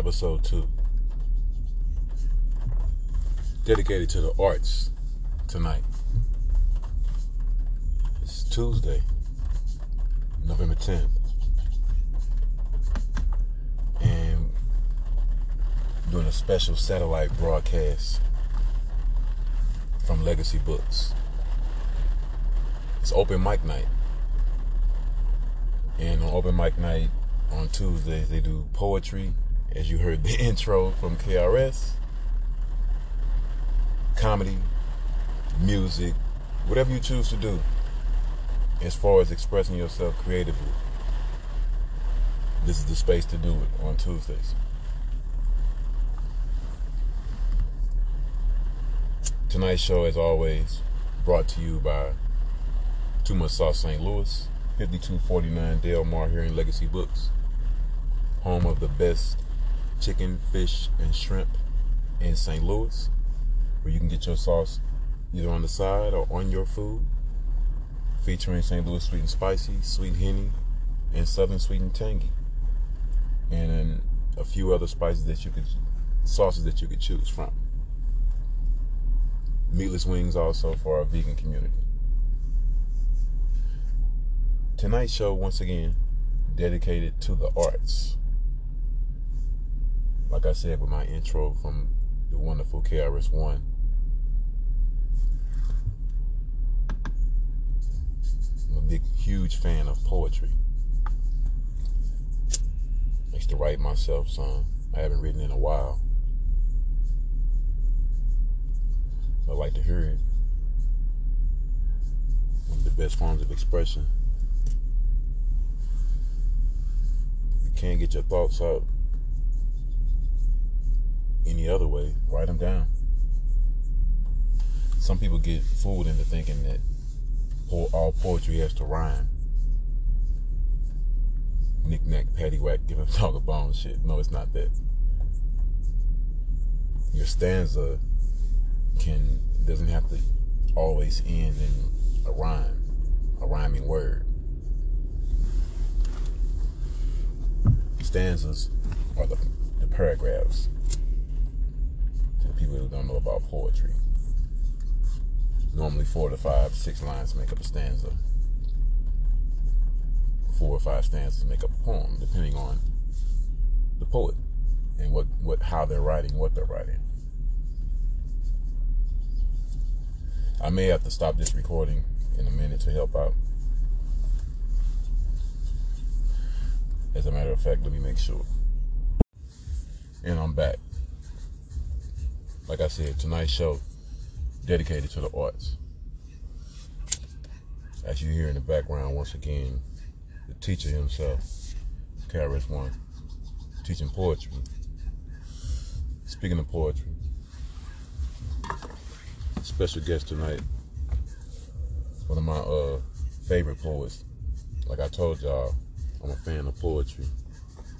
episode two. Dedicated to the arts tonight. It's Tuesday, November 10th. And doing a special satellite broadcast from Legacy Books. It's open mic night. And on open mic night on Tuesdays, they do poetry, as you heard the intro from KRS, comedy, music, whatever you choose to do, as far as expressing yourself creatively. This is the space to do it on Tuesdays. Tonight's show, as always, brought to you by Too Much Sauce St. Louis, 5249 Delmar here in Legacy Books, home of the best chicken, fish, and shrimp in St. Louis, where you can get your sauce either on the side or on your food, featuring St. Louis sweet and spicy, sweet henny, and southern sweet and tangy, and a few other spices that you could, sauces that you could choose from meatless wings also for our vegan community. Tonight's show, once again, dedicated to the arts. Like I said with my intro from the wonderful KRS One. I'm a big, huge fan of poetry. I used to write myself some. I haven't written in a while. I like to hear it. One of the best forms of expression. You can't get your thoughts out any other way, write them down. Some people get fooled into thinking that all poetry has to rhyme. Knick knack, patty whack, give a dog a bone shit. No, it's not that. Your stanza can doesn't have to always end in a rhyme, a rhyming word. Stanzas are the, the paragraphs people who don't know about poetry. Normally four to five, six lines make up a stanza. Four or five stanzas make up a poem, depending on the poet and what, what how they're writing, what they're writing. I may have to stop this recording in a minute to help out. As a matter of fact, let me make sure. And I'm back. Like I said, tonight's show dedicated to the arts. As you hear in the background, once again, the teacher himself, KRS One, teaching poetry. Speaking of poetry, special guest tonight. One of my uh, favorite poets. Like I told y'all, I'm a fan of poetry.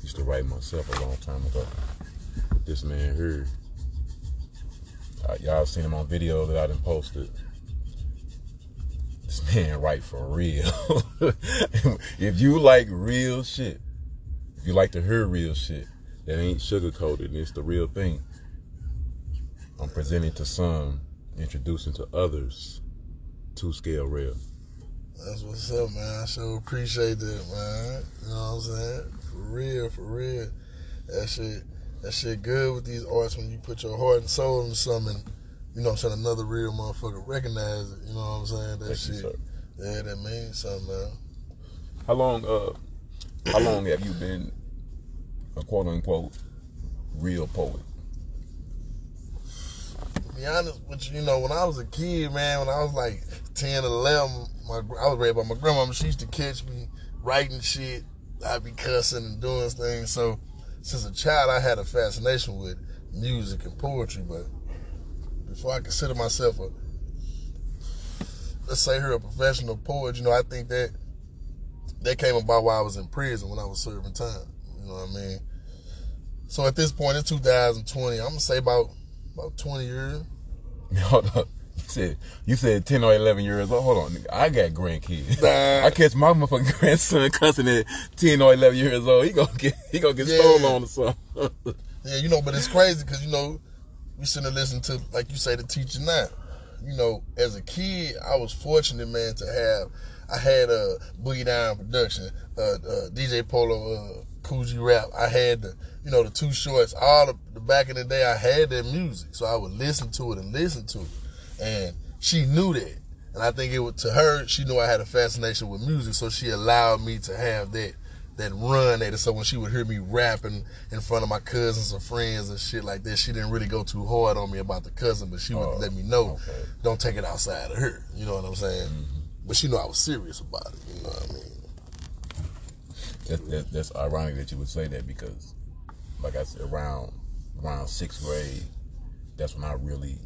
Used to write myself a long time ago. This man here, uh, y'all seen him on video that I done posted. This man write for real. if you like real shit, if you like to hear real shit, that ain't sugar coated, it's the real thing. I'm presenting to some introducing to others to scale real. That's what's up, man. I sure appreciate that, man. You know what I'm saying? For real, for real. That shit, that shit good with these arts when you put your heart and soul into something. You know what I'm saying? Another real motherfucker recognize it. You know what I'm saying? That Thank shit. You, yeah, that means something, man. How long? Uh, how long have you been a quote unquote real poet? be honest with you, you know, when I was a kid, man, when I was like 10, 11, my, I was raised by my grandmama. She used to catch me writing shit. I'd be cussing and doing things. So since a child, I had a fascination with music and poetry. But before I consider myself a, let's say her a professional poet, you know, I think that that came about while I was in prison when I was serving time. You know what I mean? So at this point, it's 2020. I'm gonna say about about 20 years. Hold up. You said, you said 10 or 11 years old. Hold on. Nigga. I got grandkids. Nah. I catch my motherfucking grandson cussing at 10 or 11 years old. He gonna get, he gonna get yeah. stolen on or something. Yeah, you know, but it's crazy because you know we shouldn't have listened to like you say the teacher now. You know, as a kid, I was fortunate, man, to have I had a uh, Boogie Down production, uh, uh, DJ Polo, uh, Rap. I had the you know the Too Shorts. All the, the back in the day, I had that music, so I would listen to it and listen to it, and she knew that. And I think it was to her, she knew I had a fascination with music, so she allowed me to have that that run at it. So when she would hear me rapping in front of my cousins or friends and shit like that, she didn't really go too hard on me about the cousin, but she would oh, let me know, okay. don't take it outside of her. You know what I'm saying? Mm-hmm. But she knew I was serious about it. You know what I mean? That, that, that's ironic that you would say that because, like I said, around around sixth grade, that's when I really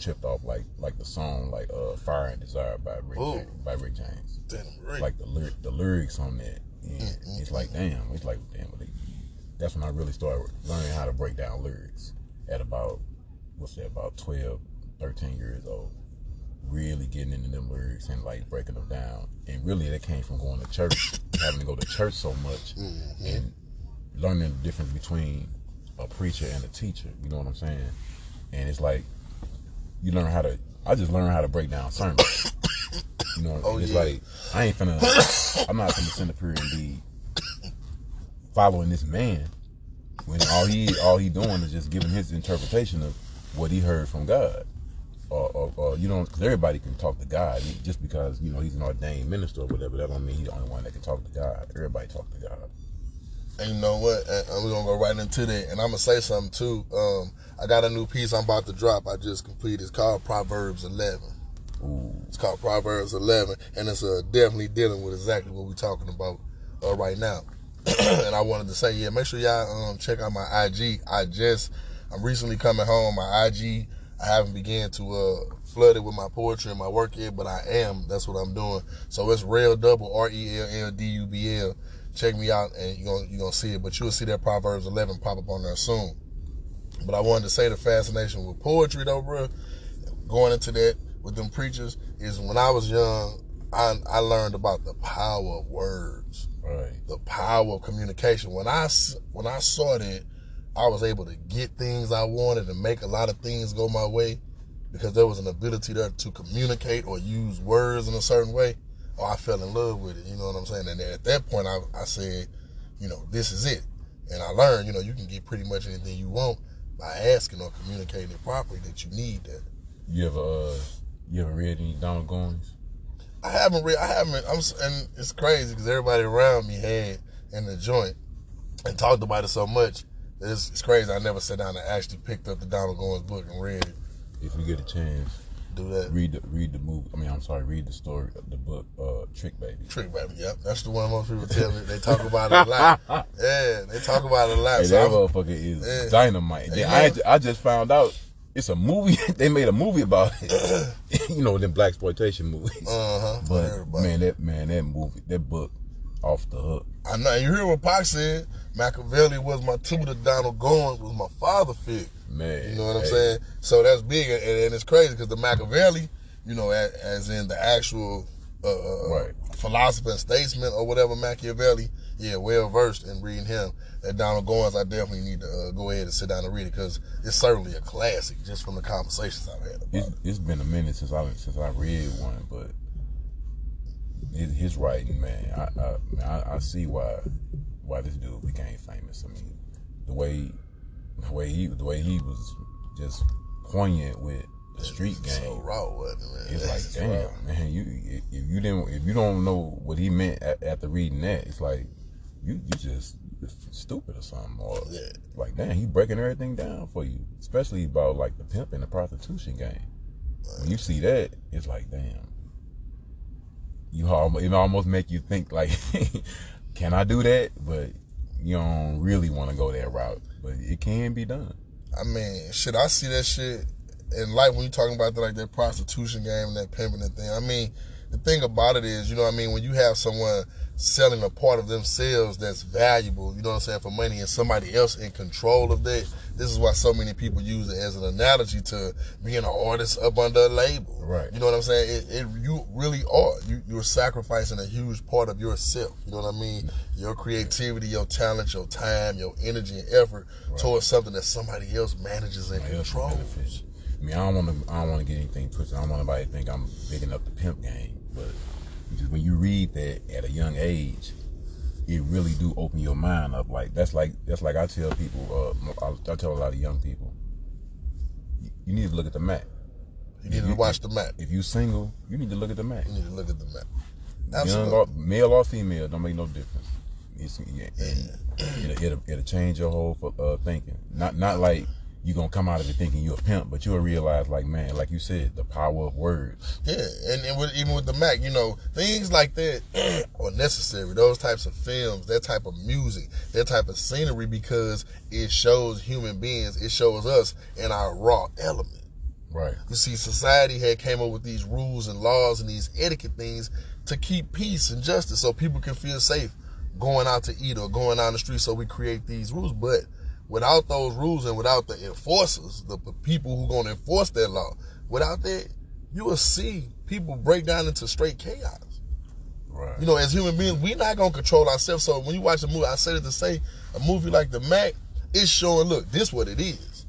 tripped off like like the song like uh Fire and Desire by Rick James, by Rick James. Damn, Like the lyric, the lyrics on that. Mm-hmm. It's like damn. It's like damn. That's when I really started learning how to break down lyrics at about what's that about 12, 13 years old. Really getting into them lyrics and like breaking them down. And really that came from going to church, having to go to church so much mm-hmm. and learning the difference between a preacher and a teacher. You know what I'm saying? And it's like you learn how to. I just learned how to break down sermons. You know, oh, it's yeah. like I ain't finna. I'm not finna send a prayer and be following this man when all he all he doing is just giving his interpretation of what he heard from God. Or, or, or you know, because everybody can talk to God. Just because you know he's an ordained minister or whatever, that don't mean he's the only one that can talk to God. Everybody talk to God. And you know what? We're gonna go right into that. And I'm gonna say something too. Um, I got a new piece I'm about to drop. I just completed. It's called Proverbs 11. Ooh. It's called Proverbs 11, and it's uh, definitely dealing with exactly what we're talking about uh, right now. and I wanted to say, yeah, make sure y'all um, check out my IG. I just, I'm recently coming home. My IG, I haven't began to uh, flood it with my poetry and my work yet, but I am. That's what I'm doing. So it's Rell Double R E L L D U B L. Check me out, and you're gonna you're gonna see it. But you'll see that Proverbs 11 pop up on there soon. But I wanted to say the fascination with poetry, though, bro. Going into that with them preachers is when I was young, I I learned about the power of words, right? The power of communication. When I when I saw that, I was able to get things I wanted and make a lot of things go my way because there was an ability there to communicate or use words in a certain way. Oh, I fell in love with it. You know what I'm saying? And at that point, I, I said, you know, this is it. And I learned, you know, you can get pretty much anything you want by asking or communicating it properly that you need that. You ever uh, you ever read any Donald Goines? I haven't read. I haven't. I'm and it's crazy because everybody around me had in the joint and talked about it so much. It's, it's crazy. I never sat down and actually picked up the Donald Goines book and read it. If you get a chance, do that. Read the read the movie. I mean, I'm sorry. Read the story, of the book, uh, Trick Baby. Trick Baby. Yep, that's the one most people tell me. They talk about it a lot. yeah, they talk about it a lot. Hey, so that motherfucker is yeah. dynamite. Then I I just found out it's a movie. they made a movie about it. you know, them black exploitation movies. Uh-huh. But man, that man, that movie, that book, off the hook. I know. You hear what Pac said? Machiavelli was my tutor. Donald Goines was my father figure. Man, you know what I'm saying? So that's big, and, and it's crazy because the Machiavelli, you know, as, as in the actual uh, uh, right. philosopher and statesman or whatever Machiavelli, yeah, well versed in reading him. That Donald Goines, I definitely need to uh, go ahead and sit down and read it because it's certainly a classic just from the conversations I've had. It's, it. has been a minute since I since I read one, but his, his writing, man, I, I I see why why this dude became famous. I mean, the way the way he the way he was just poignant with the street game. So raw, wasn't it, man? It's like, damn, raw. man, you if you didn't if you don't know what he meant after reading that, it's like you you just stupid or something, or yeah. like, damn, he breaking everything down for you, especially about like the pimp and the prostitution game. When you see that, it's like, damn, you almost it almost make you think like, can I do that? But you don't really want to go that route but it can be done. I mean, shit, I see that shit in life when you're talking about the, like that prostitution game and that pimping and thing. I mean, the thing about it is, you know what I mean, when you have someone selling a part of themselves that's valuable, you know what I'm saying, for money and somebody else in control of that, this is why so many people use it as an analogy to being an artist up under a label. Right. You know what I'm saying? It, it you really are. You you're sacrificing a huge part of yourself. You know what I mean? Your creativity, your talent, your time, your energy and effort right. towards something that somebody else manages and controls. I mean, I don't want to. I don't want to get anything twisted. I don't want anybody to think I'm bigging up the pimp game. But just when you read that at a young age, it really do open your mind up. Like that's like that's like I tell people. Uh, I, tell a lot of young people, you need to look at the Mack. You need to watch the Mack. If you single, you need to look at the Mack. You need to look at the Mack. Absolutely. Young or, male or female, don't make no difference. It's, yeah, it'll, it'll, change your whole uh, thinking. Not not like you're gonna come out of it thinking you're a pimp, but you'll realize, like, man, like you said, the power of words. Yeah, and, and with, even with the Mack, you know, things like that are necessary. Those types of films, that type of music, that type of scenery, because it shows human beings, it shows us in our raw element. Right. You see, society had came up with these rules and laws and these etiquette things to keep peace and justice, so people can feel safe going out to eat or going on the street. So we create these rules, but without those rules and without the enforcers, the people who gonna enforce that law, without that, you will see people break down into straight chaos. Right. You know, as human beings, we're not gonna control ourselves. So when you watch a movie, I said it to say, a movie like The Mack, it's showing, look, this what it is.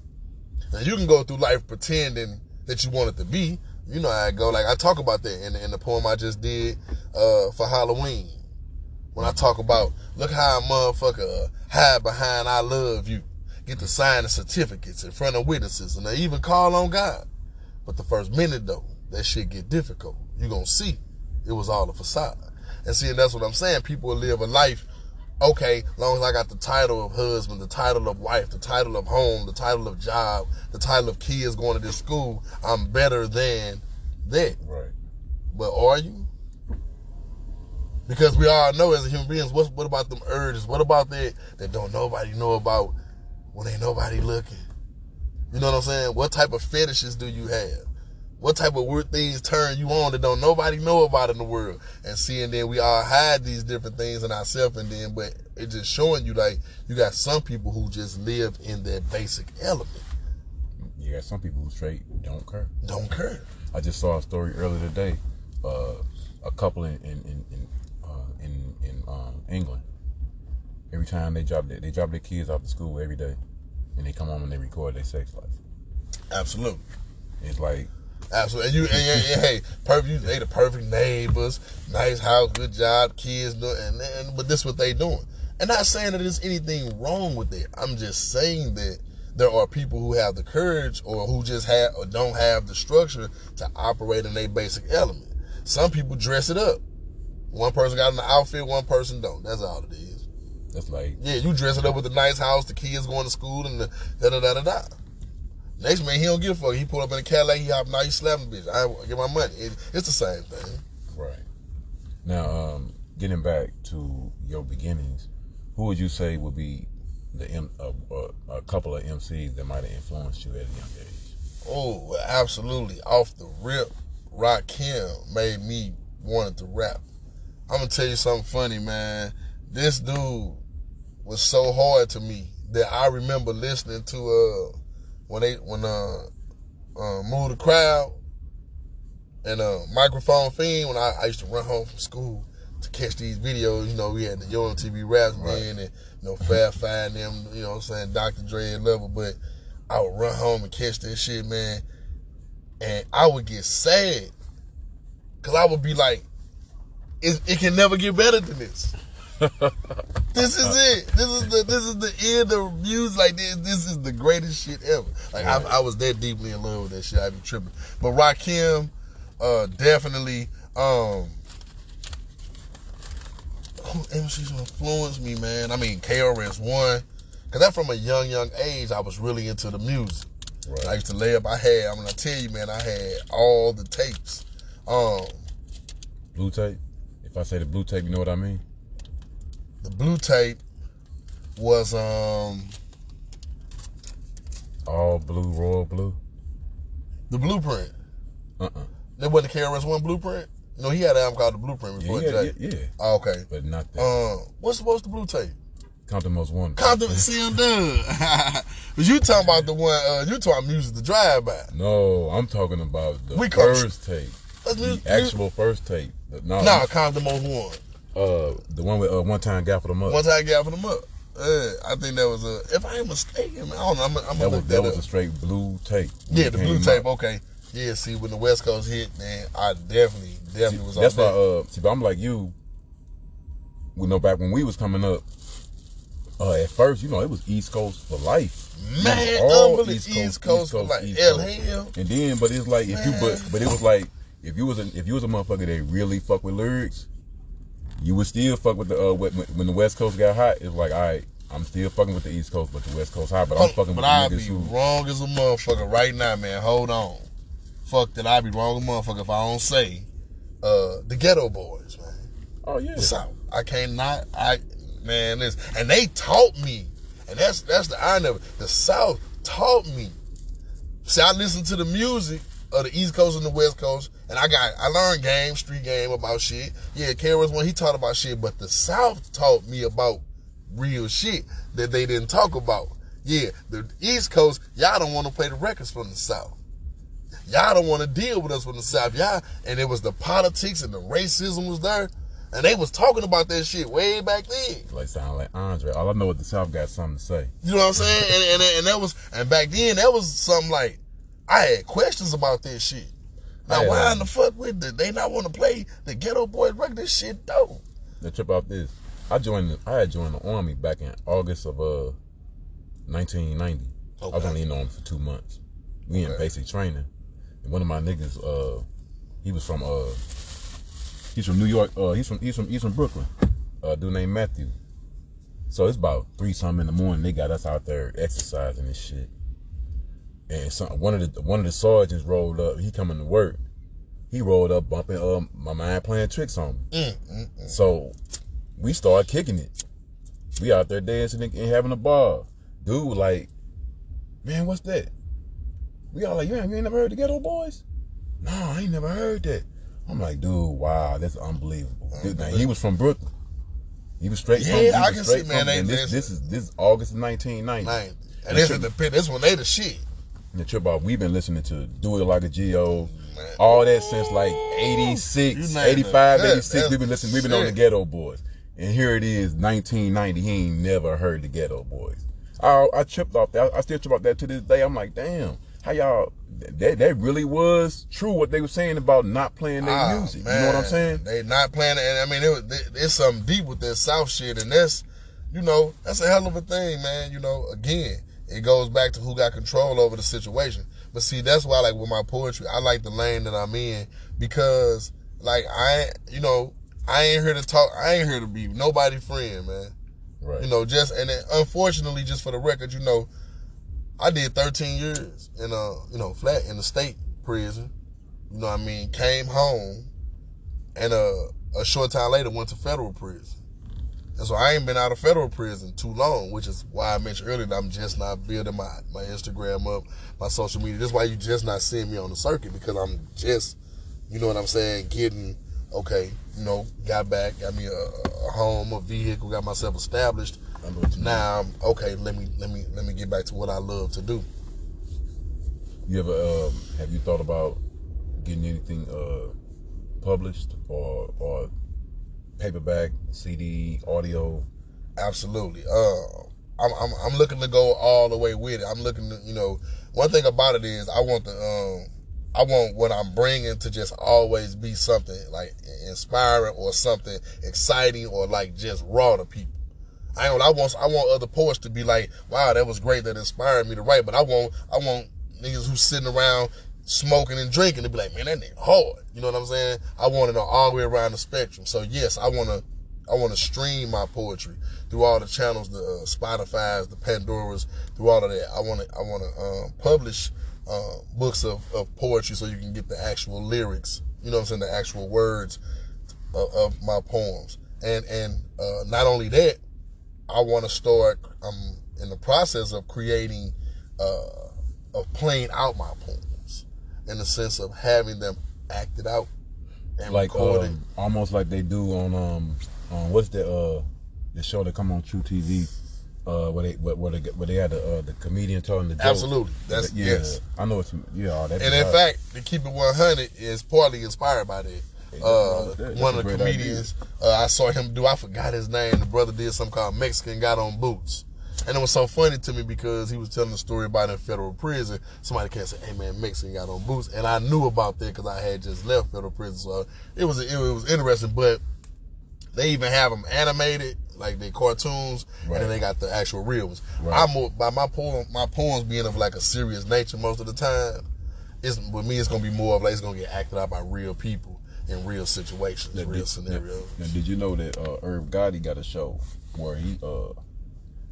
Now you can go through life pretending that you want it to be. You know how I go. Like I talk about that in, in the poem I just did uh, for Halloween. When I talk about, look how a motherfucker hide behind I love you get to sign the certificates in front of witnesses and they even call on God. But the first minute though, that shit get difficult. you gonna see it was all a facade. And see, and that's what I'm saying. People will live a life, okay, long as I got the title of husband, the title of wife, the title of home, the title of job, the title of kids going to this school, I'm better than that. Right. But are you? Because we all know as human beings, what, what about them urges? What about that that don't nobody know about when ain't nobody looking? You know what I'm saying? What type of fetishes do you have? What type of weird things turn you on that don't nobody know about in the world? And seeing then we all hide these different things in ourselves and then but it's just showing you like you got some people who just live in their basic element. You got some people who straight don't care. Don't care. I just saw a story earlier today. Uh, a couple in in in in, uh, in, in um, England Every time they drop their, they drop their kids off to school every day, and they come home and they record their sex life. Absolutely. It's like Absolutely. And you and, and, and, hey, perfect. They the perfect neighbors, nice house, good job, kids. And, and but this is what they doing. And not saying that there's anything wrong with it. I'm just saying that there are people who have the courage or who just have or don't have the structure to operate in a basic element. Some people dress it up. One person got an outfit, one person don't. That's all it is. That's like yeah, you dress it up with a nice house, the kids going to school, and the da da da da da. Next man, he don't give a fuck. He pull up in a Cadillac, he hop now, he slapping bitch. I get my money. It, it's the same thing. Right. Now, um, getting back to your beginnings, who would you say would be the M, uh, uh, a couple of MCs that might have influenced you at a young age? Oh, absolutely. Off the rip, Rakim made me wanted to rap. I'm gonna tell you something funny, man. This dude was so hard to me that I remember listening to uh when they when uh, uh move the crowd and uh microphone fiend when I, I used to run home from school to catch these videos. You know, we had the Yo MTV Raps right. Man and you know Fab Five them. You know, what I'm saying Dr. Dre and level, but I would run home and catch this shit, man, and I would get sad because I would be like, it, it can never get better than this this is it. This is the this is the end of music. Like this, this is the greatest shit ever. Like right. I, I, was that deeply in love with that shit. I be tripping. But Rakim, uh, definitely. Um, who MCs influenced me, man? I mean, KRS One, cause that from a young, young age, I was really into the music. Right. I used to lay up. I had. I'm gonna tell you, man. I had all the tapes. Um, blue tape. If I say the blue tape, you know what I mean. The blue tape was um all blue, royal blue. The blueprint. Uh uh That wasn't the KRS One blueprint. No, he had an album called The Blueprint before yeah, Jay. yeah, yeah, Oh, okay. but not that. Um, what's what's the blue tape? Compton Most Wanted. Compton, see, I'm done. but you talking about the one? Uh, you talking music the drive by? No, I'm talking about the We first tape, the actual first tape. No, Nah, Compton Most Wanted. Uh, the one with uh, one time guy for the mud. Once I got for them up, uh, I think that was a. If I ain't mistaken, man, I don't know. I'm, I'm gonna that was that that, was a straight blue tape. yeah, the blue out. tape. Okay. Yeah, see, when the West Coast hit, man, I definitely, definitely was on That's why. Uh, see, but I'm like you. We know back when we was coming up. Uh, at first, you know, it was East Coast for life. Man, was all unbelievable. East, Coast, for like East L Coast. hell. And then, but it's like if you, but but it was like if you was a, if you was a motherfucker that really fuck with lyrics, you would still fuck with the uh, when, when the West Coast got hot. It's like, all right, I'm still fucking with the East Coast, but the West Coast hot. But I'm fucking but with I'd the be who. wrong as a motherfucker right now, man. Hold on. Fuck that. I'd be wrong as a motherfucker if I don't say uh, the Ghetto Boys, man. Oh yeah, The South. I can't not. I man, this and they taught me, and that's that's the irony of it. The South taught me. See, I listened to the music of the East Coast and the West Coast, and I got I learned game, street game about shit. Yeah, KRS One he taught about shit, but the South taught me about real shit that they didn't talk about. Yeah, the East Coast, y'all don't want to play the records from the South. Y'all don't want to deal with us from the South. Y'all, and it was the politics and the racism was there. And they was talking about that shit way back then. like sound like Andre. All I know is the South got something to say. You know what I'm saying? And, and, and that was, and back then that was something like, I had questions about this shit. Now, why in the fuck would the, they not want to play the Ghetto Boys record? This shit dope. The trip out this. I joined. I had joined the army back in August of uh 1990. I was Okay. only in the army for two months. We in basic training. And one of my niggas, uh, he was from uh, he's from New York. Uh, he's from he's from he's from Brooklyn. Uh, dude named Matthew. So it's about three something in the morning. They got us out there exercising and shit. And some, one of the one of the sergeants rolled up. He coming to work. He rolled up, bumping um my mind playing tricks on me. Mm, mm, mm. So we started kicking it. We out there dancing and and having a ball. Dude was like, man, what's that? We all like, you ain't, you ain't never heard the Ghetto Boys? No, I ain't never heard that. I'm like, dude, wow, that's unbelievable. Dude, now, he was from Brooklyn. He was straight from. Yeah, he I can see, man, they- this, this is this is August of 1990. Man. And this is the. This one they the shit. The trip off. we've been listening to Do It Like a G.O. Man. all that since like 86, 85, 86. We've been listening, we've been on the. Ghetto Boys. And here it is, 1990. He ain't never heard the Ghetto Boys. I, I tripped off that. I still trip off that to this day. I'm like, damn, how y'all, that, that really was true what they were saying about not playing their Ah, music. You know what I'm saying? They not playing it. And I mean, it was, it- it's something deep with that South shit. And that's, you know, that's a hell of a thing, man. You know, again, it goes back to who got control over the situation. But see, that's why, like, with my poetry, I like the lane that I'm in because, like, I, ain't- you know, I ain't here to talk. I ain't here to be nobody friend, man. Right. You know, just and then, unfortunately, just for the record, you know, I did 13 years in a you know flat in the state prison. You know what I mean? Came home, and uh, a short time later went to federal prison. And so I ain't been out of federal prison too long, which is why I mentioned earlier that I'm just not building my my Instagram up, my social media. This is why you just not seeing me on the circuit because I'm just, you know what I'm saying, getting okay. You know, got back, got me a, a home, a vehicle, got myself established. I know what you mean. Now, I'm okay. Let me let me let me get back to what I love to do. You ever, um, have you thought about getting anything uh, published or, or paperback, CD, audio? Absolutely. Uh, I'm, I'm I'm looking to go all the way with it. I'm looking to, you know, one thing about it is I want the um I want what I'm bringing to just always be something like inspiring or something exciting or like just raw to people. I don't. I want I want other poets to be like, wow, that was great. That inspired me to write. But I want I want niggas who's sitting around smoking and drinking to be like, man, that nigga hard. You know what I'm saying? I want it all the way around the spectrum. So yes, I want to I want to stream my poetry through all the channels, the uh, Spotify's, the Pandoras, through all of that. I want to I want to um, publish uh, books of, of poetry so you can get the actual lyrics. You know what I'm saying? The actual words of, of my poems. And and uh, not only that, I want to start. I'm in the process of creating, uh, of playing out my poems, in the sense of having them acted out and like um, almost like they do on um on what's the uh the show that come on truTV uh where they where, where they where they had the uh, the comedian telling the joke. Absolutely. That's yeah. yes. I know it's yeah. All that. And in fact, to keep it 100 is partly inspired by that. Uh, one of the comedians uh, I saw him do. I forgot his name. The brother did something called Mexican Got on Boots, and it was so funny to me because he was telling the story about in federal prison. Somebody came and said, "Hey man, Mexican got on boots," and I knew about that because I had just left federal prison. So it was it was interesting, but they even have them animated like they cartoons, Right. and then they got the actual real ones. Right. I'm more, by my poem, my poems being of like a serious nature most of the time. It's with me, it's gonna be more of like it's gonna get acted out by real people in real situations, Now, real did, scenarios. Now, did you know that uh, Irv Gotti got a show where he uh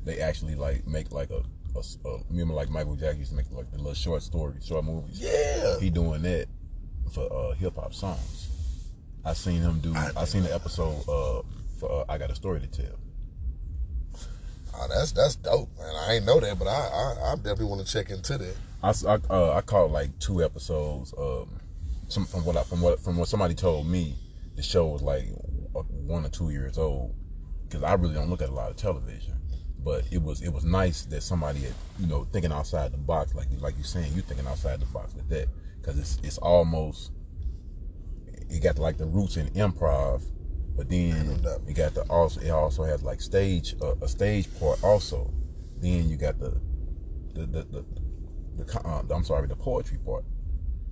they actually like make like a, a, a remember like Michael Jackson used to make like the little short stories, short movies. Yeah, He doing that for uh, hip hop songs. I seen him do. I I, seen the episode uh, for uh, I got a story to tell. oh, that's that's dope, man. I ain't know that, but I I, I definitely want to check into that. I uh, I caught like two episodes. Um, some from what I, from what from what somebody told me, the show was like uh, one or two years old. Because I really don't look at a lot of television, but it was it was nice that somebody had you know thinking outside the box, like like you saying you thinking outside the box with that. Because it's it's almost it got like the roots in improv, but then you got the also it also has like stage uh, a stage part also. Then you got the the the, the, the uh, I'm sorry the poetry part,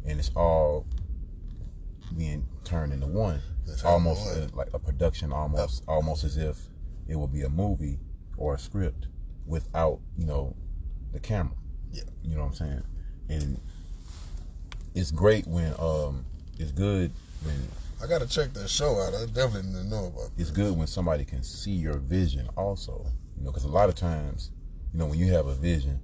and it's all being turned into one. It's almost uh, like a production, almost almost as if it would be a movie or a script without you know the camera. Yeah. You know what I'm saying? And it's great when um it's good when I gotta check that show out. I definitely didn't know about. It. It's good when somebody can see your vision also you know because a lot of times you know when you have a vision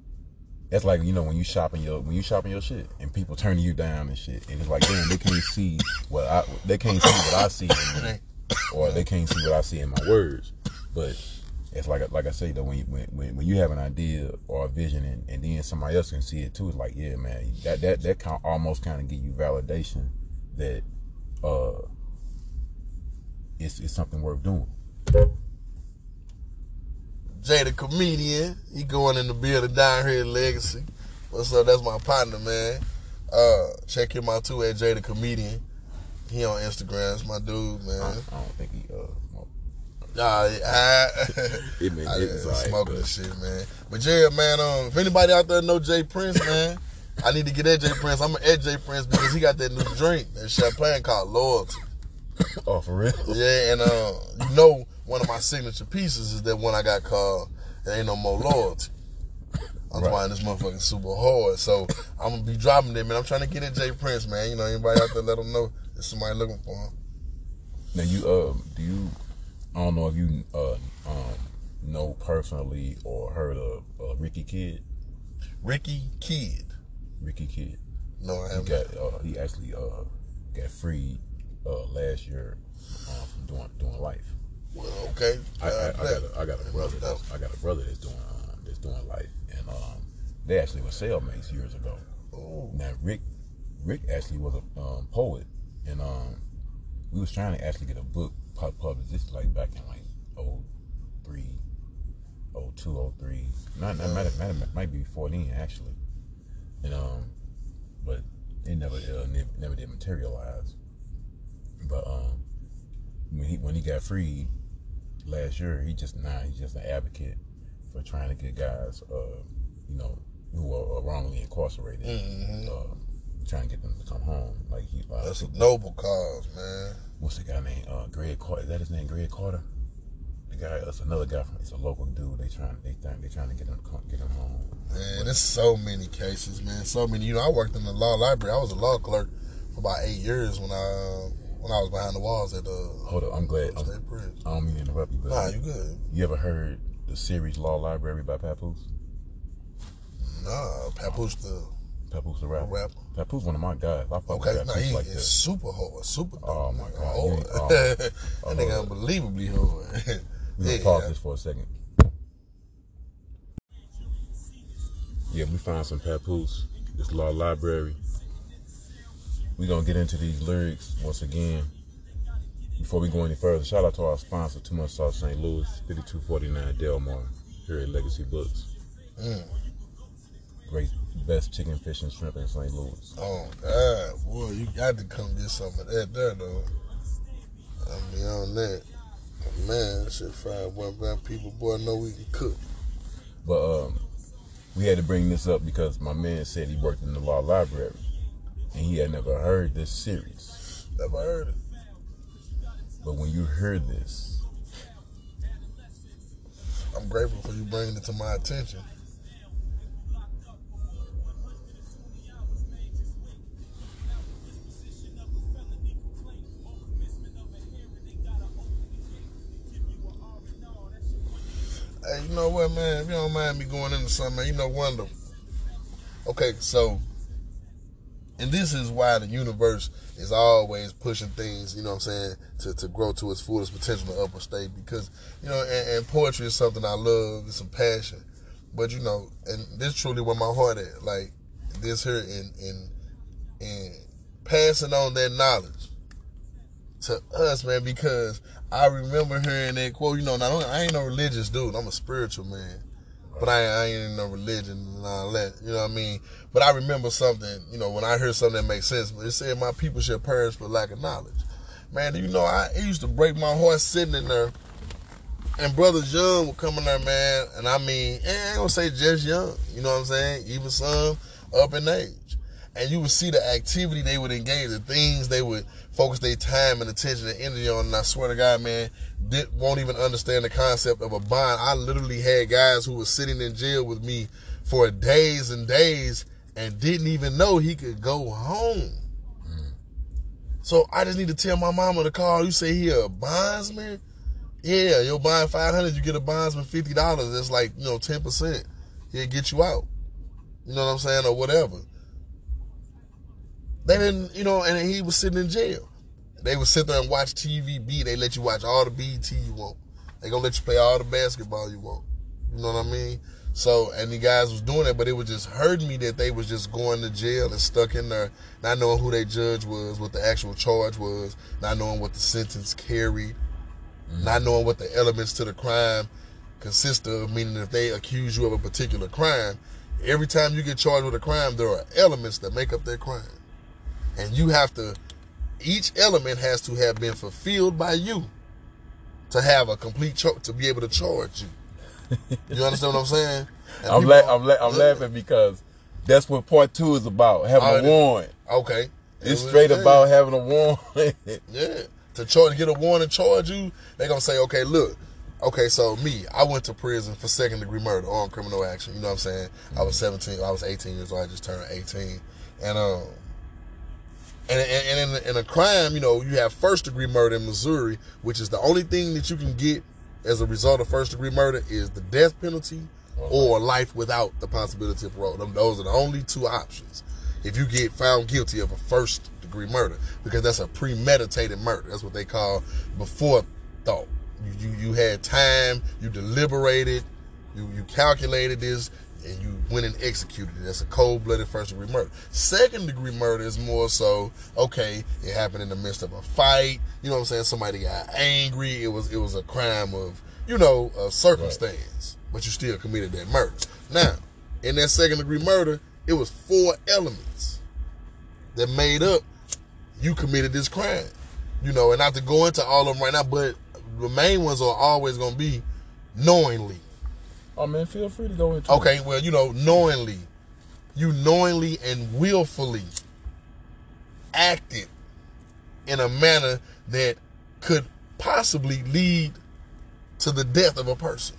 that's like you know when you shopping your when you shopping your shit and people turning you down and shit and it's like damn they can't see what I they can't see what I see in me, or they can't see what I see in my words but it's like like I say though when you, when, when when you have an idea or a vision and, and then somebody else can see it too it's like yeah man that that that kind almost kind of give you validation that uh it's, it's something worth doing Jay the comedian, he going in the building down here at Legacy. What's up? That's my partner, man. Uh, check him out too at Jay the comedian. He on Instagram. That's my dude, man. I don't think he uh. Nah, I, It may- I, it's alright, smoking but- shit, man. But yeah, man, um, if anybody out there know Jay Prince, man, I need to get at Jay Prince. I'm at Jay Prince because he got that new drink, that champagne called Loyalty. Oh, for real? Yeah, and uh, you know, one of my signature pieces is that one I got called "There Ain't No More Loyalty." I'm Right. this motherfucker super hard, so I'm gonna be dropping it, man. I'm trying to get at Jay Prince, man. You know, anybody out there, let them know there's somebody looking for him. Now you um do you I don't know if you uh um know personally or heard of uh, Ricky Kidd. Ricky Kidd. Ricky Kidd. No, I He haven't. got uh he actually uh got freed uh last year uh, from doing doing life. Well, okay. I, I, I got a, I got a brother that's, I got a brother that's doing uh, that's doing life and um they actually were cellmates years ago. Ooh. Now Rick, Rick actually was a um, poet, and um, we was trying to actually get a book pub- published. This like back in like 03, 02, 03. Not, not might, have, might, might be before then actually, and um, but it never uh, never, never did materialize. But um, when he when he got freed last year, he just now he's just an advocate for trying to get guys, uh, you know, who are, are wrongly incarcerated, Mhm. uh, trying to get them to come home. Like he, uh, That's a noble cause, man. what's the guy named uh, Greg Carter? Is that his name, Greg Carter? The guy, that's another guy from. It's a local dude. They trying, they think they trying to get him, come- get him home. Man, there's so many cases, man. So many. You know, I worked in the law library. I was a law clerk for about eight years when I when I was behind the walls at the Hold up, I'm glad. I'm. I don't mean to interrupt you, but Nah, you good? you ever heard the series Law Library by Papoose? Nah, Papoose the Papoose the rapper. rapper. Papoose one of my guys. I fuck Okay, with Papoose he like is that. super hard, super. Oh, my God. hard. You- oh, that oh, nigga Lord. unbelievably hard. We're gonna yeah, pause this for a second. Yeah, we found some papoose. This law library. We're gonna get into these lyrics once again. before we go any further, shout out to our sponsor, Too Much Sauce St. Louis, 5249 Delmar, here at Legacy Books. Mm. Great, best chicken, fish, and shrimp in St. Louis. Oh God, boy, you got to come get some of that there though. I mean, on that, man, shit five one black people, boy, know we can cook. But um, we had to bring this up because my man said he worked in the law library, and he had never heard this series. Never heard it. But when you heard this, I'm grateful for you bringing it to my attention. You know what, man? If you don't mind me going into something, man, you know, the. Okay, so, and this is why the universe is always pushing things, you know what I'm saying, to, to grow to its fullest potential the upper state. Because, you know, and, and poetry is something I love, it's a passion. But, you know, and this truly where my heart at. Like, this here in, in, in passing on that knowledge to us, man, because I remember hearing that quote. You know, now I ain't no religious dude. I'm a spiritual man, but I, I ain't in no religion and all that. You know what I mean? But I remember something. You know, when I heard something that makes sense, but it said, "My people should perish for lack of knowledge." Man, you know? I used to break my heart sitting in there, and brother young would come in there, man, and I mean, I ain't gonna say just young. You know what I'm saying? Even some up in age and you would see the activity they would engage, the things they would focus their time and attention and energy on. And I swear to God, man, did, won't even understand the concept of a bond. I literally had guys who were sitting in jail with me for days and days and didn't even know he could go home. So I just need to tell my mama to call. You say he a bondsman? Yeah, you'll bond 500, you get a bondsman $50. That's like, you know, 10%. He'll get you out. You know what I'm saying? Or whatever. They didn't, you know, and he was sitting in jail. They would sit there and watch TVB. They let you watch all the BET you want. They gonna let you play all the basketball you want. You know what I mean? So, and the guys was doing it, but it was just hurting me that they was just going to jail and stuck in there, not knowing who their judge was, what the actual charge was, not knowing what the sentence carried, mm-hmm. not knowing what the elements to the crime consist of, meaning if they accuse you of a particular crime, every time you get charged with a crime, there are elements that make up that crime and you have to each element has to have been fulfilled by you to have a complete char- to be able to charge you. You understand what I'm saying? I'm, la- I'm, la- I'm laughing because that's what part two is about having a warrant. Okay, it's straight yeah. about having a warrant. yeah, to charge, get a warrant and charge you, they're gonna say, okay, look, okay, so me, I went to prison for second degree murder, on criminal action. You know what I'm saying? I was 17, I was 18 years old. I just turned 18, and um and, and, and in, in, a crime, you know, you have first degree murder in Missouri, which is the only thing that you can get as a result of first degree murder is the death penalty uh-huh. or life without the possibility of parole. Those are the only two options if you get found guilty of a first degree murder because that's a premeditated murder. That's what they call before thought. You, you, you had time, you deliberated, you, you calculated this, and you went and executed it. That's a cold blooded first degree murder. Second degree murder is more so, okay, it happened in the midst of a fight. You know what I'm saying? Somebody got angry. It was it was a crime of, you know, a circumstance. Right. But you still committed that murder. Now, in that second degree murder, it was four elements that made up you committed this crime. You know, and not to go into all of them right now, but the main ones are always gonna be knowingly Oh man, feel free to go into. Okay, it. well, you know, knowingly, you knowingly and willfully acted in a manner that could possibly lead to the death of a person.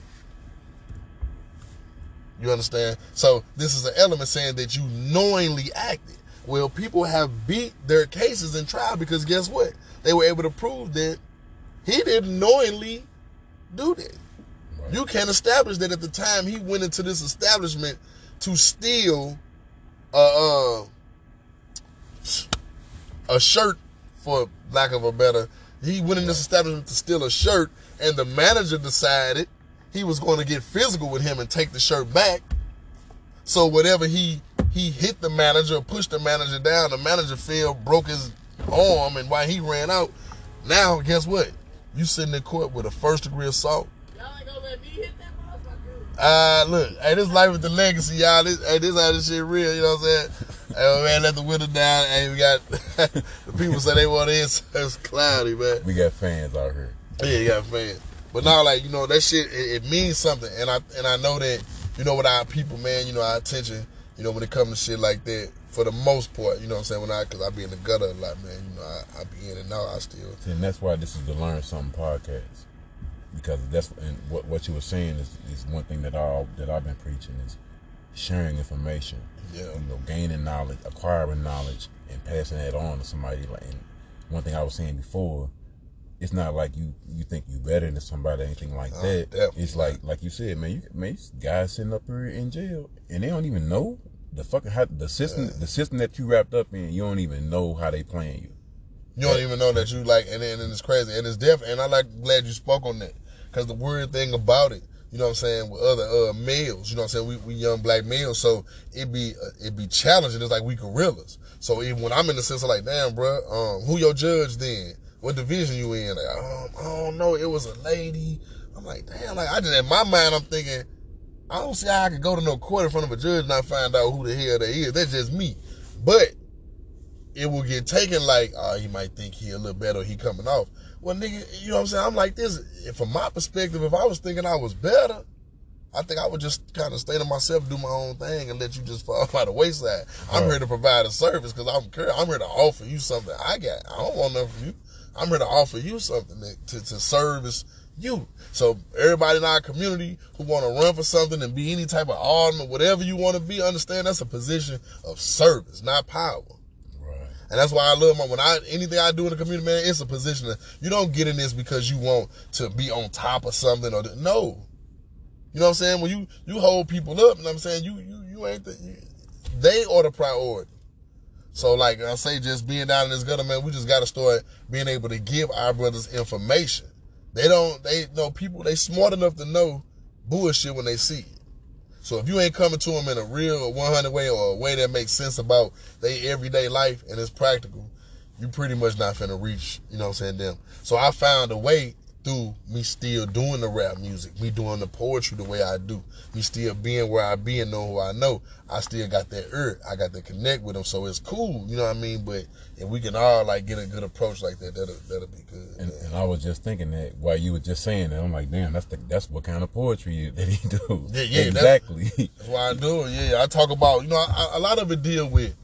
You understand? So this is an element saying that you knowingly acted. Well, people have beat their cases in trial because guess what? They were able to prove that he didn't knowingly do that. You can't establish that at the time he went into this establishment to steal a, uh, a shirt, for lack of a better, he went in this establishment to steal a shirt, and the manager decided he was going to get physical with him and take the shirt back. So whatever he he hit the manager, pushed the manager down, the manager fell, broke his arm, and while he ran out, Now, guess what? You sitting in court with a first degree assault. Y'all ain't gonna let me hit that motherfucker. Uh, look, hey, this life with the legacy, y'all. This, hey, this how this shit real. You know what I'm saying? hey, man, let the window down. Hey, we got the people say they want so it's cloudy, man. We got fans out here. Yeah, you got fans. But now, like you know, that shit it, it, means something, and I and I know that you know with our people, man, you know our attention, you know when it comes to shit like that, for the most part, you know what I'm saying. When I, cause I be in the gutter a lot, man. You know, I, I be in and out. I still. And that's why this is the Learn Something podcast, because that's and what what you were saying is, is one thing that I that I've been preaching is sharing information. Yeah. You know, gaining knowledge, acquiring knowledge, and passing that on to somebody. Like, and one thing I was saying before it's not like you you think you're better than somebody or anything like Oh, that. definitely It's like like you said, man. You man, these guys sitting up here in jail and they don't even know the fucking how the system the system that you wrapped up in. You don't even know how they playing you. You don't even know that you like, and then and it's crazy, and it's different. And I like glad you spoke on that, because the weird thing about it, you know what I'm saying, with other uh, males, you know what I'm saying, we, we young black males, so it be uh, it be challenging. It's like we gorillas. So even when I'm in the sense of like, damn, bro, um, who your judge then? What division you in? Like, um, I don't know. It was a lady. I'm like, damn, like I just in my mind, I'm thinking, I don't see how I could go to no court in front of a judge and not find out who the hell they is. That's just me. But it will get taken like, oh, he might think he a little better, he coming off. Well, nigga, you know what I'm saying? I'm like this. From my perspective, if I was thinking I was better, I think I would just kind of stay to myself, do my own thing, and let you just fall by the wayside. I'm here to provide a service because I'm I'm here to offer you something I got. I don't want nothing from you. I'm here to offer you something that, to, to service you. So everybody in our community who want to run for something and be any type of alderman, whatever you want to be, understand that's a position of service, not power. And that's why I love my when I anything I do in the community, man, it's a position you don't get in this because you want to be on top of something or no. You know what I'm saying? When you you hold people up, what I'm saying? You you you ain't the you, they are the priority. So like I say, just being down in this gutter, man, we just gotta start being able to give our brothers information. They don't they know people they smart enough to know bullshit when they see it. So if you ain't coming to them in a real 100 way or a way that makes sense about their everyday life and it's practical, you pretty much not finna reach, you know what I'm saying, them. So I found a way through me still doing the rap music, me doing the poetry the way I do, me still being where I be and know who I know. I still got that earth. I got to connect with them. So it's cool, you know what I mean? But if we can all like get a good approach like that, that'll, that'll be good. And, and I was just thinking that while you were just saying that, I'm like, damn, that's the that's what kind of poetry that he do. Yeah, yeah, exactly. That's why I do it. Yeah, I talk about you know I, a lot of it deal with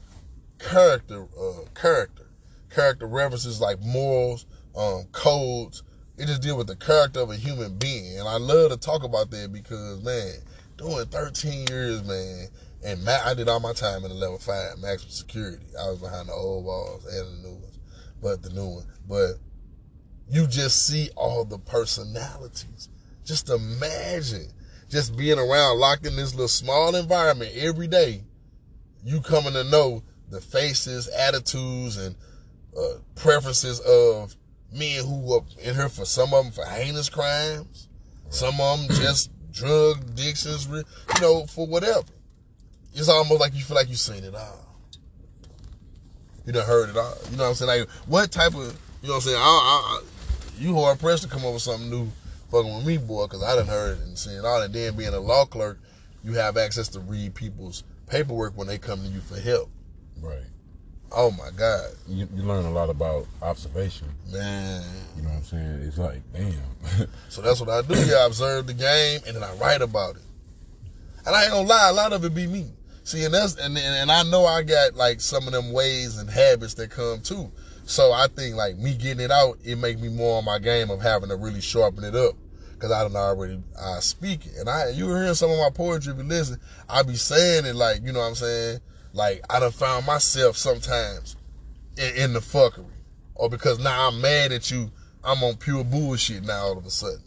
character, uh, character, character references like morals, um, codes. It just deal with the character of a human being, and I love to talk about that because man, doing 13 years, man, and ma- I did all my time in the level five maximum security. I was behind the old walls and the new ones, but the new one, but you just see all the personalities. Just imagine just being around, locked in this little small environment every day. You coming to know the faces, attitudes, and uh, preferences of men who were in here for some of them for heinous crimes, some of them just drug addictions, you know, for whatever. It's almost like you feel like you've seen it all. You done heard it all. You know what I'm saying? Like, what type of, you know what I'm saying? I, I, I, you hard pressed to come up with something new fucking with me, boy, because I done heard it and seen it all. And then being a law clerk, you have access to read people's paperwork when they come to you for help. right. Oh my God, You, you learn a lot about observation. man. You know what I'm saying? It's like, damn. So that's what I do. Yeah, I observe the game and then I write about it. And I ain't gonna lie, a lot of it be me. See, and that's and and, and I know I got like some of them ways and habits that come too. So I think like me getting it out, it make me more on my game of having to really sharpen it up. Cause I don't already I speak it. And I you were hearing some of my poetry if you listen, I be saying it like, you know what I'm saying? Like I done found myself sometimes in, in the fuckery. Or because now I'm mad at you, I'm on pure bullshit now all of a sudden.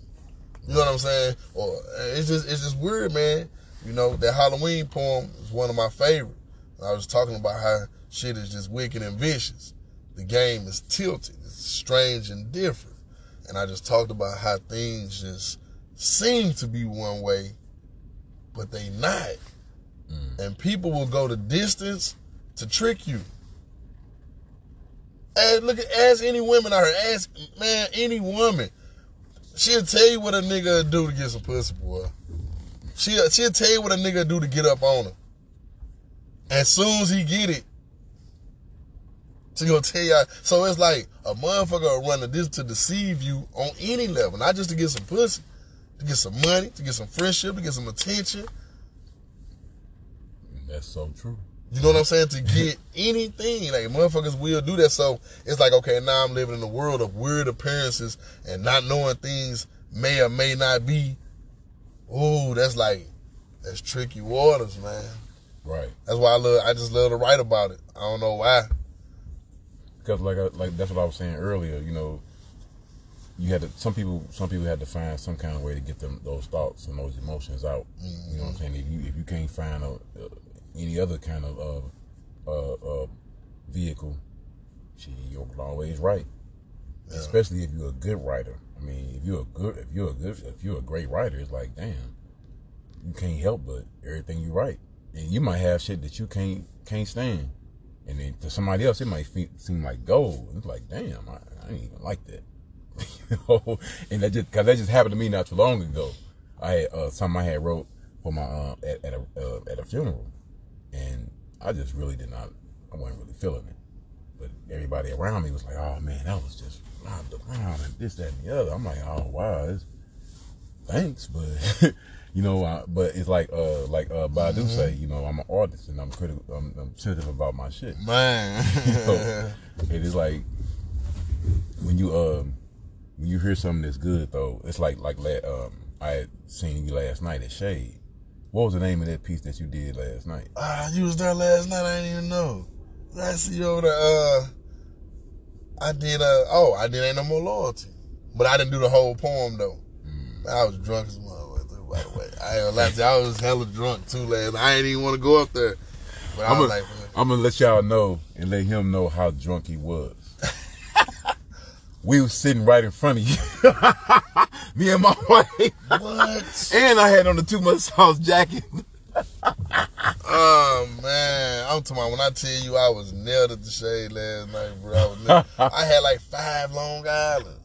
You know what I'm saying? Or it's just it's just weird, man. You know, that Halloween poem is one of my favorite. I was talking about how shit is just wicked and vicious. The game is tilted. It's strange and different. And I just talked about how things just seem to be one way, but they not. Mm. And people will go the distance to trick you. Hey, look at ask any women out here. Ask man, any woman. She'll tell you what a nigga do to get some pussy, boy. She'll she'll tell you what a nigga do to get up on her. As soon as he get it, she gonna tell you. So it's like a motherfucker will run this to deceive you on any level, not just to get some pussy, to get some money, to get some friendship, to get some attention. That's so true. You know what I'm saying? To get anything, like motherfuckers will do that. So it's like, okay, now I'm living in a world of weird appearances and not knowing things may or may not be. Ooh, that's like that's tricky waters, man. Right. That's why I love. I just love to write about it. I don't know why. Because like I, like that's what I was saying earlier. You know, you had to. Some people some people had to find some kind of way to get them those thoughts and those emotions out. You know what I'm saying? If you if you can't find a, uh, any other kind of uh, uh, uh, vehicle, you're always right. Yeah. Especially if you're a good writer. I mean, if you're a good, if you're a good, if you're a great writer, it's like, damn, you can't help but everything you write, and you might have shit that you can't can't stand, and then to somebody else it might fe- seem like gold. It's like, damn, I, I ain't even like that, you know. And that just because that just happened to me not too long ago. I had uh, something I had wrote for my uh, at, at a uh, at a funeral, and I just really did not. I wasn't really feeling it, but everybody around me was like, "Oh man, that was just robbed around and this, that, and the other." I'm like, "Oh wow, thanks," but you know, uh, but it's like uh like uh Badu Mhm. say, you know, I'm an artist and I'm critical, I'm, I'm sensitive about my shit. Man. So, it is like when you um when you hear something that's good though, it's like like um I had seen you last night at Shade. What was the name of that piece that you did last night? Ah, you was there last night. I didn't even know. I see you over there. Uh, I did. Uh, oh, I did. Ain't no more loyalty, but I didn't do the whole poem though. Mm. I was drunk as a motherfucker. By the way, I ain't gonna you, I was hella drunk too last. I ain't even want to go up there, but I I'm was like, I'm gonna let y'all know and let him know how drunk he was. We was sitting right in front of you, me and my wife, what? and I had on the too much sauce jacket. Oh man, I'm talking about when I tell you I was nailed at the shade last night, bro. I, was nailed. I had like five Long Islands.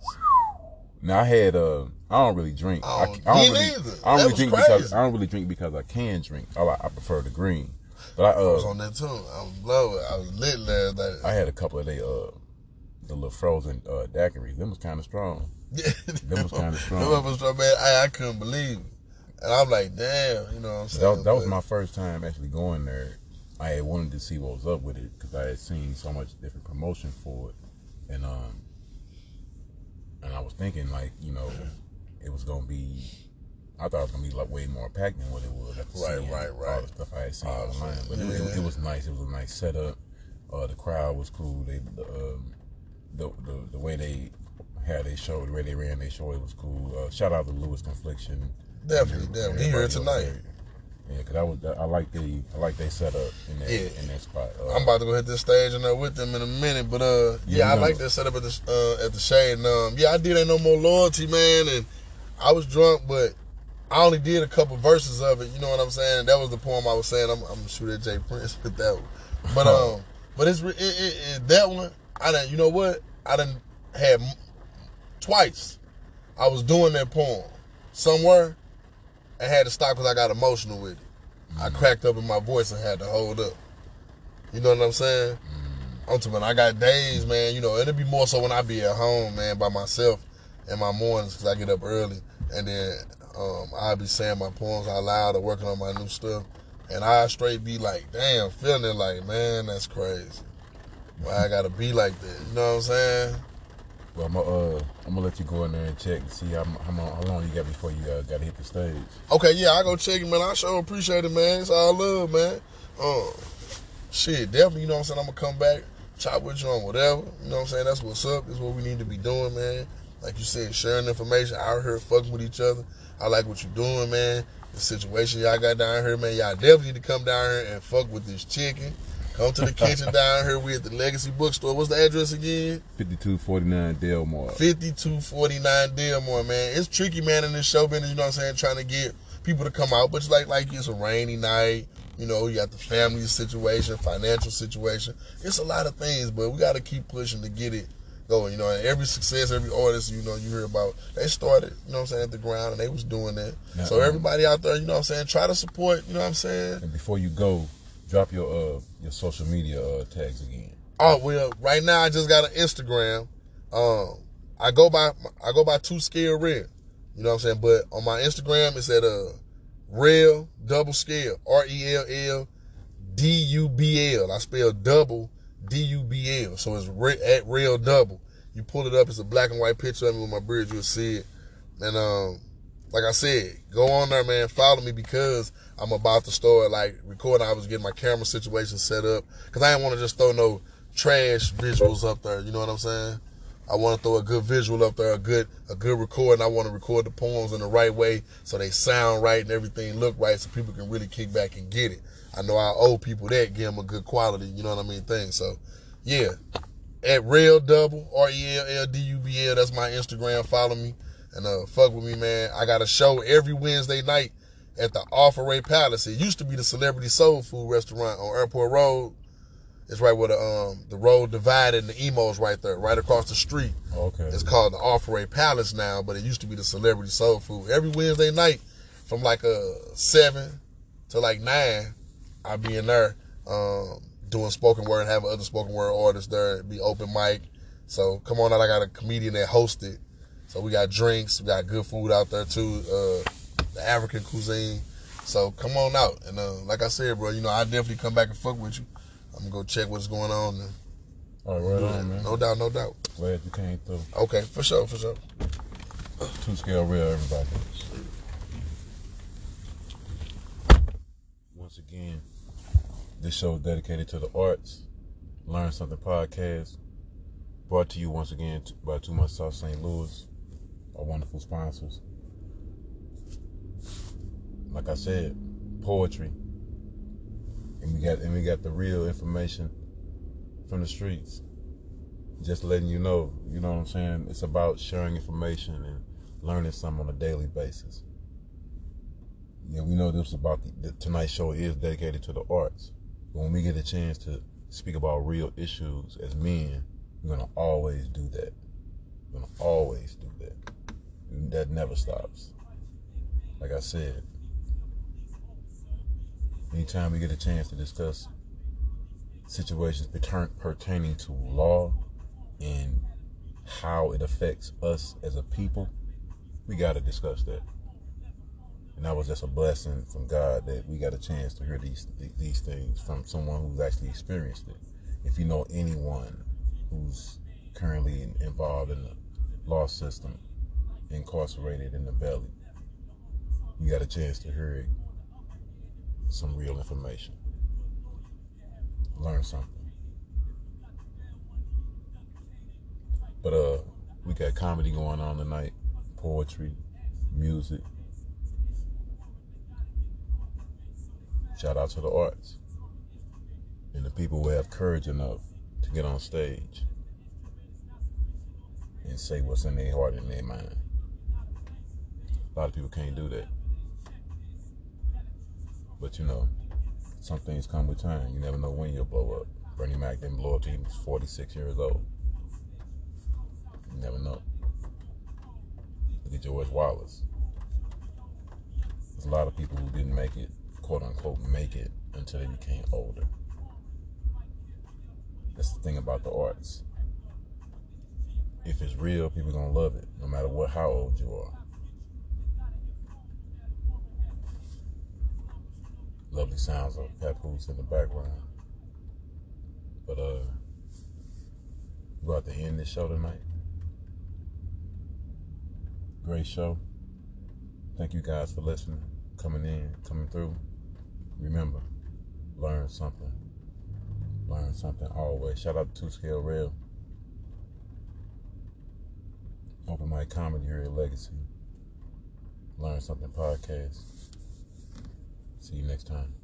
Now I had uh, I don't really drink. I, Oh, I me don't really, neither. I don't That really drink because. I don't really drink because I can drink. I I prefer the green, but I I was uh on that too. I was blown. I was lit last night. I had a couple of they uh the little frozen uh daiquiris. Them was kind of strong. Them was kinda strong. Them was strong, man. I, I couldn't believe it. And I'm like, damn, you know what I'm That saying? was, that was my first time actually going there. I had wanted to see what was up with it because I had seen so much different promotion for it, and um, and I was thinking like you know, it was gonna be. I thought it was gonna be like way more packed than what it was. Right, seeing right, All right. the stuff I had seen Oh, online, but it, yeah. it, it was nice. It was a nice setup. Uh, the crowd was cool. They the, um, the the the way they had they showed, the way they ran their show, it was cool. Uh, shout out to Lewis Confliction. Definitely, And definitely. He here tonight. there. Yeah, because I was I like the I like they setup in that Yeah. in that spot. Uh, I'm about to go hit this stage and there with them in a minute, but uh, yeah, Yeah, I we like that setup at the uh, at the shade. And um, yeah, I did ain't no more loyalty, man, and I was drunk, but I only did a couple verses of it. You know what I'm saying? That was the poem I was saying. I'm, I'm shoot at Jay Prince with that one, but um, but it's it, it, it, that one. I didn't. You know what? I didn't have twice. I was doing that poem somewhere and had to stop because I got emotional with it. I cracked up in my voice and had to hold up. You know what I'm saying? I'm talking. I got days, man. You know, it'll be more so when I be at home, man, by myself in my mornings because I get up early, and then um, I'll be saying my poems out loud or working on my new stuff, and I straight be like, damn, feeling it like, man, that's crazy. Why I gotta be like that? You know what I'm saying? well, I'm gonna uh, I'm gonna let you go in there and check and see how how, long- how long you got before you uh, got to hit the stage. Okay, yeah, I go check it, man. I sure appreciate it, man. It's all love, man. Um, shit, definitely, you know what I'm saying? I'm gonna come back, chop with you on whatever. You know what I'm saying? That's what's up. That's what we need to be doing, man. Like you said, sharing information out here, fucking with each other. I like what you're doing, man. The situation y'all got down here, man. Y'all definitely need to come down here and fuck with this chicken. Come to the kitchen down here. We at the Legacy Bookstore. What's the address again? 5249 Delmar. 5249 Delmar, man. It's tricky, man, in this show business, you know what I'm saying, trying to get people to come out. But it's like like it's a rainy night You know, you got the family situation, financial situation. It's a lot of things, but we got to keep pushing to get it going. You know, and every success, every artist, you know, you hear about, they started, you know what I'm saying, at the ground and they was doing that. Now, so um, everybody out there, you know what I'm saying, try to support, you know what I'm saying? And before you go, drop your uh your social media uh, tags again. Oh well, right now I just got an Instagram. Um, I go by I go by two scale real. You know what I'm saying? But on my Instagram it's at a uh, real double scale R E L L D U B L. I spell double D U B L. So it's re- at real double. You pull it up, it's a black and white picture of me with my beard. You'll see it. And um, like I said, go on there, man. Follow me because I'm about to start like recording. I was getting my camera situation set up because I didn't want to just throw no trash visuals up there. You know what I'm saying? I want to throw a good visual up there, a good a good recording. I want to record the poems in the right way so they sound right and everything look right, so people can really kick back and get it. I know I owe people that, give them a good quality. You know what I mean? Thing. So, yeah, at real double R E L L D U B L. That's my Instagram. Follow me and uh, fuck with me, man. I got a show every Wednesday night at the Offer Ray Palace. It used to be the Celebrity Soul Food Restaurant on Airport Road. It's right where the um the road divided and the emo's right there, right across the street. Okay. It's called the Offer Ray Palace now, but it used to be the Celebrity Soul Food. Every Wednesday night from like uh seven to like nine, I'll be in there um doing spoken word, having other spoken word artists there, It'd be open mic. So come on out, I got a comedian that hosted. So we got drinks, we got good food out there too, uh the African cuisine. So come on out. And uh, like I said, bro, you know, I definitely come back and fuck with you. I'm gonna go check what's going on. And, All right, right on, man. no doubt, no doubt. Glad you came through. Okay, for sure, for sure. Two scale real, everybody. Once again, this show is dedicated to the arts. Learn Something podcast. Brought to you once again by Two Much South St. Louis, our wonderful sponsors. Like I said, poetry. And we got and we got the real information from the streets. Just letting you know, you know what I'm saying? It's about sharing information and learning something on a daily basis. Yeah, we know this is about the, the tonight's show is dedicated to the arts. But when we get a chance to speak about real issues as men, we're gonna always do that. We're gonna always do that. That never stops. Like I said, anytime we get a chance to discuss situations pertain- pertaining to law and how it affects us as a people, we got to discuss that. And that was just a blessing from God that we got a chance to hear these these things from someone who's actually experienced it. If you know anyone who's currently involved in the law system, incarcerated in the belly, you got a chance to hear some real information. Learn something. But uh we got comedy going on tonight, poetry, music. Shout out to the arts and the people who have courage enough to get on stage and say what's in their heart and their mind. A lot of people can't do that. But you know, some things come with time. You never know when you'll blow up. Bernie Mac didn't blow up till he was 46 years old. You never know. Look at George Wallace. There's a lot of people who didn't make it, quote unquote, make it until they became older. That's the thing about the arts. If it's real, people gonna love it, no matter what how old you are. Lovely sounds of papoose in the background. But uh we're about to end this show tonight. Great show. Thank you guys for listening, coming in, coming through. Remember, learn something. Learn something always. Shout out to Two Scale Rail. Open my Comedy here at Legacy. Learn Something Podcast. See you next time.